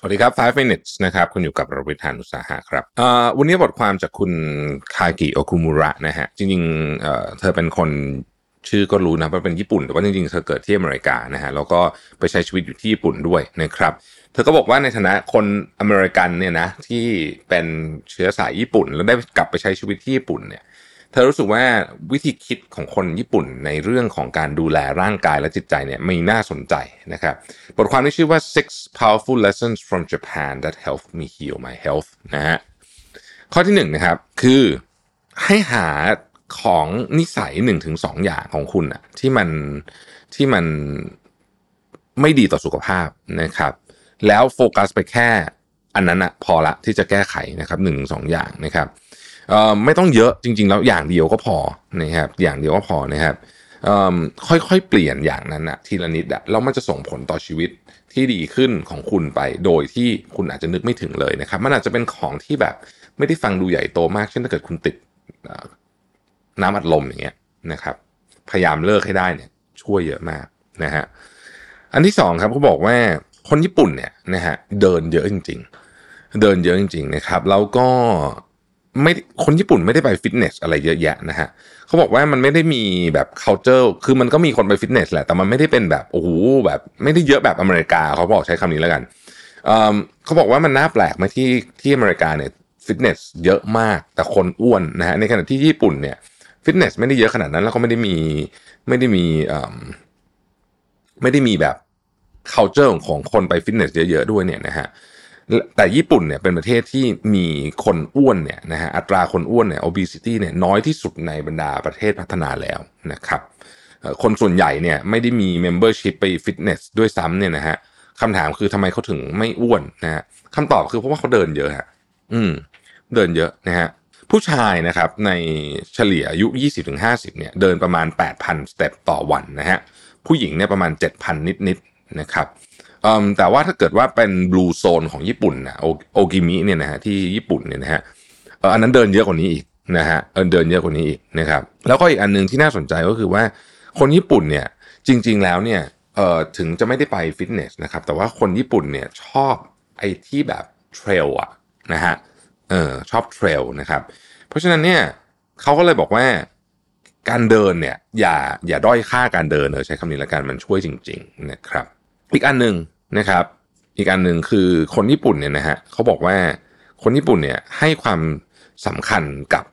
สวัสดีครับ 5 minutes นะครับ คุณอยู่กับรวิศ หาญอุตสาหะครับอ่อวันนี้บทความจากคุณคากิโอคุมุระนะฮะ จริงๆเธอเป็นคนชื่อก็รู้นะว่าเป็นญี่ปุ่น แต่ว่าจริงๆ เธอเกิดที่อเมริกานะฮะ แล้วก็ไปใช้ชีวิตอยู่ที่ญี่ปุ่นด้วยนะครับ เธอก็บอกว่าในฐานะคนอเมริกันเนี่ยนะที่เป็นเชื้อสายญี่ปุ่น แล้วได้กลับไปใช้ชีวิตที่ญี่ปุ่นเนี่ย เธอรู้สึกว่าวิธีคิดของคนญี่ปุ่นในเรื่องของการดูแลร่างกายและจิตใจเนี่ยมีน่าสนใจนะครับ บทความที่ชื่อว่า six powerful lessons from Japan that Help me heal my health นะฮะข้อที่หนึ่งนะครับ คือให้หาของนิสัยหนึ่งถึงสองอย่างของคุณอะที่มันที่มันไม่ดีต่อสุขภาพนะครับ แล้วโฟกัสไปแค่อันนั้นอะพอละที่จะแก้ไขนะครับหนึ่งสองอย่างนะครับ ไม่ต้องเยอะจริง ๆ แล้วอย่างเดียวก็พอนะครับอย่างเดียวก็พอนะครับค่อยๆเปลี่ยนอย่างนั้นอะทีละนิดอะแล้วมันจะส่งผลต่อชีวิตที่ดีขึ้นของคุณไป โดยที่คุณอาจจะนึกไม่ถึงเลยนะครับ มันอาจจะเป็นของที่แบบไม่ได้ฟังดูใหญ่โตมาก เช่นถ้าเกิดคุณติดน้ำอัดลมอย่างเงี้ยนะครับ พยายามเลิกให้ได้เนี่ย ช่วยเยอะมากนะฮะอันที่สองครับเขาบอกว่าคนญี่ปุ่นเนี่ยนะฮะเดินเยอะจริง ๆ เดินเยอะจริง ๆ นะครับ แล้วก็ ไม่คนญี่ปุ่นไม่ได้ไปฟิตเนสอะไรเยอะแยะนะฮะเขาบอกว่ามันไม่ได้มีแบบ culture คือมันก็มีคนไปฟิตเนสแหละ แต่มันไม่ได้เป็นแบบโอ้โหแบบไม่ได้เยอะแบบอเมริกาเขาบอกใช้คำนี้แล้วกันเเขาบอกว่ามันน่าแปลกไหมที่ที่อเมริกาเนี่ยฟิตเนสเยอะมากแต่คนอ้วนนะฮะในขณะที่ญี่ปุ่นเนี่ยฟิตเนสไม่ได้เยอะขนาดนั้นแล้วก็ไม่ได้มีไม่ได้มีไม่ได้มีแบบ culture ของคนไปฟิตเนสเยอะๆด้วยเนี่ยนะฮะ แต่ญี่ปุ่นเนี่ยเป็นประเทศที่มีคนอ้วนเนี่ยนะฮะอัตราคนอ้วนเนี่ย obesity เนี่ยน้อยที่สุดในบรรดาประเทศพัฒนาแล้วนะครับคนส่วนใหญ่เนี่ยไม่ได้มี membership ไปฟิตเนสด้วยซ้ำเนี่ยนะฮะคำถามคือทำไมเขาถึงไม่อ้วนนะฮะคำตอบคือเพราะว่าเขาเดินเยอะฮะอืม เดินเยอะนะฮะผู้ชายนะครับในเฉลี่ยอายุ 20-50เนี่ยเดินประมาณ 8,000 สเต็ปต่อวันนะฮะผู้หญิงเนี่ยประมาณ 7,000 นิดๆนะครับ แต่ว่าถ้าเกิดว่าเป็นบลูโซนของญี่ปุ่นนะโอกิมิเนี่ยนะฮะที่ญี่ปุ่นเนี่ยนะฮะอันนั้นเดินเยอะกว่านี้อีกนะฮะเดินเยอะกว่านี้อีกนะครับ แล้วก็อีกอันหนึ่งที่น่าสนใจก็คือว่าคนญี่ปุ่นเนี่ยจริง ๆ แล้วเนี่ยเออถึงจะไม่ได้ไปฟิตเนสนะครับ แต่ว่าคนญี่ปุ่นเนี่ยชอบไอ้ที่แบบเทรลอะนะฮะเออชอบเทรลนะครับ เพราะฉะนั้นเนี่ยเขาก็เลยบอกว่าการเดินเนี่ยอย่าอย่าด้อยค่าการเดินเออใช้คำนี้ละกันมันช่วยจริง ๆ นะครับ อีกอันหนึ่งนะครับ อีกอันหนึ่งคือคนญี่ปุ่นเนี่ยนะฮะเขาบอกว่าคนญี่ปุ่นเนี่ยให้ความสำคัญกับ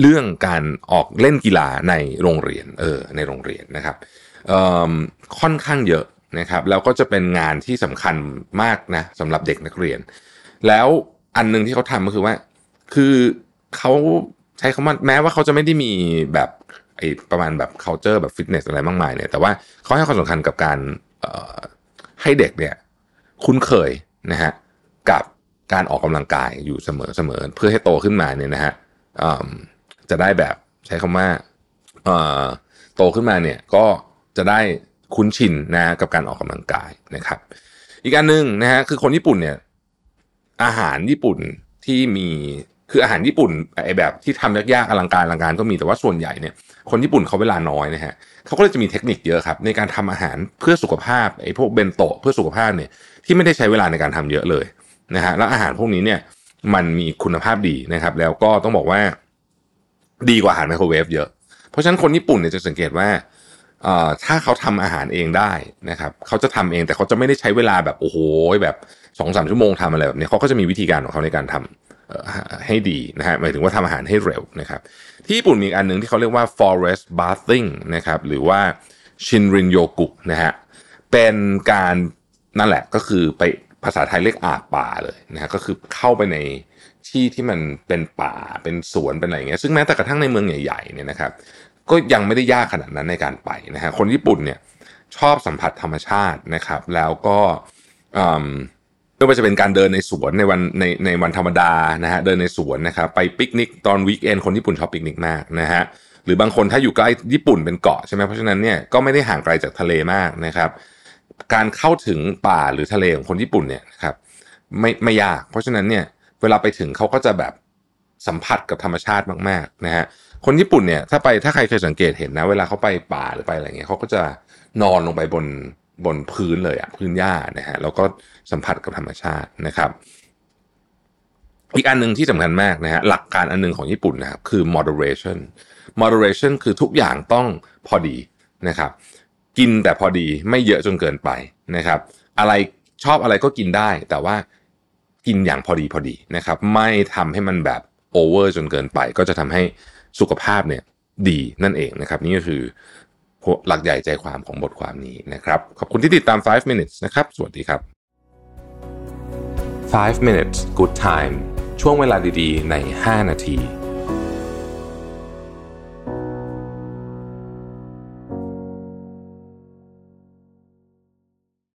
เรื่องการออกเล่นกีฬาในโรงเรียนเออในโรงเรียนนะครับค่อนข้างเยอะนะครับแล้วก็จะเป็นงานที่สำคัญมากนะสำหรับเด็กนักเรียน แล้วอันหนึงที่เขาทำก็คือว่า คือเขาใช้คำว่าแม้ว่าเขาจะไม่ได้มีแบบไอประมาณแบบ culture แบบฟิตเนสอะไรมากมายเนี่ยแต่ว่าเขาให้ความสำคัญกับการ ให้เด็กเนี่ยคุ้นเคยนะฮะกับการออกกำลังกายอยู่เสมอเสมอเพื่อให้โตขึ้นมาเนี่ยนะฮะจะได้แบบใช้คำว่าโตขึ้นมาเนี่ยก็จะได้คุ้นชินนะกับการออกกำลังกายนะครับ อีกอันหนึ่งนะฮะคือคนญี่ปุ่นเนี่ยอาหารญี่ปุ่นที่มีคืออาหารญี่ปุ่นไอแบบที่ทำยากๆอลังการอลังการก็มีแต่ว่าส่วนใหญ่เนี่ย คนญี่ปุ่นเขาเวลาน้อยนะฮะเขาก็เลยจะมีเทคนิคเยอะครับ ในการทำอาหารเพื่อสุขภาพไอ้พวกเบนโตะเพื่อสุขภาพเนี่ยที่ไม่ได้ใช้เวลาในการทำเยอะเลยนะฮะแล้วอาหารพวกนี้เนี่ยมันมีคุณภาพดีนะครับ แล้วก็ต้องบอกว่าดีกว่าอาหารไมโครเวฟเยอะ เพราะฉะนั้นคนญี่ปุ่นเนี่ยจะสังเกตว่าถ้าเขาทำอาหารเองได้นะครับเขาจะทำเองแต่เขาจะไม่ได้ใช้เวลาแบบโอ้โหแบบสองสามชั่วโมงทำอะไรแบบนี้เขาก็จะมีวิธีการของเขาในการทำ ให้ดีนะฮะหมายถึงว่าทำอาหารให้เร็วนะครับ ที่ญี่ปุ่นมีอันหนึ่งที่เขาเรียกว่า forest bathing นะครับหรือว่า森林浴 นะฮะเป็นการนั่นแหละก็คือไปภาษาไทยเรียกอาบป่าเลยนะฮะก็คือเข้าไปในที่ที่มันเป็นป่าเป็นสวนเป็นอะไรอย่างเงี้ยซึ่งแม้แต่กระทั่งในเมืองใหญ่ๆเนี่ยนะครับ ก็ยังไม่ได้ยากขนาดนั้นในการไปนะฮะคนญี่ปุ่นเนี่ยชอบสัมผัสธรรมชาตินะครับ แล้วก็ ไม่ว่าจะเป็นการเดินในสวนในวันในในวันธรรมดานะฮะเดินในสวนนะครับไปปิกนิกตอน weekend คนญี่ปุ่นชอบปิกนิกมากนะฮะหรือบางคนถ้าอยู่ใกล้ญี่ปุ่นเป็นเกาะใช่ไหมเพราะฉะนั้นเนี่ยก็ไม่ได้ห่างไกลจากทะเลมากนะครับ การเข้าถึงป่าหรือทะเลของคนญี่ปุ่นเนี่ยนะครับไม่ไม่ยาก เพราะฉะนั้นเนี่ยเวลาไปถึงเขาก็จะแบบสัมผัสกับธรรมชาติมากๆนะฮะคนญี่ปุ่นเนี่ยถ้าไปถ้าใครเคยสังเกตเห็นนะ เวลาเขาไปป่าหรือไปอะไรเงี้ยเขาก็จะนอนลงไปบน บนพื้นเลยอะพื้นหญ้านะฮะแล้วก็สัมผัสกับธรรมชาตินะครับ อีกอันหนึ่งที่สำคัญมากนะฮะหลักการอันนึงของญี่ปุ่นนะครับคือ moderation moderation คือทุกอย่างต้องพอดีนะครับ กินแต่พอดีไม่เยอะจนเกินไปนะครับ อะไรชอบอะไรก็กินได้ แต่ว่ากินอย่างพอดีพอดีนะครับ ไม่ทำให้มันแบบโอเวอร์จนเกินไป ก็จะทำให้สุขภาพเนี่ยดีนั่นเองนะครับ นี่ก็คือ หลักใหญ่ใจความของบทความนี้นะครับ ขอบคุณที่ติดตาม 5 minutes นะครับ สวัสดีครับ 5 minutes good time ช่วงเวลาดีๆ ใน 5 นาที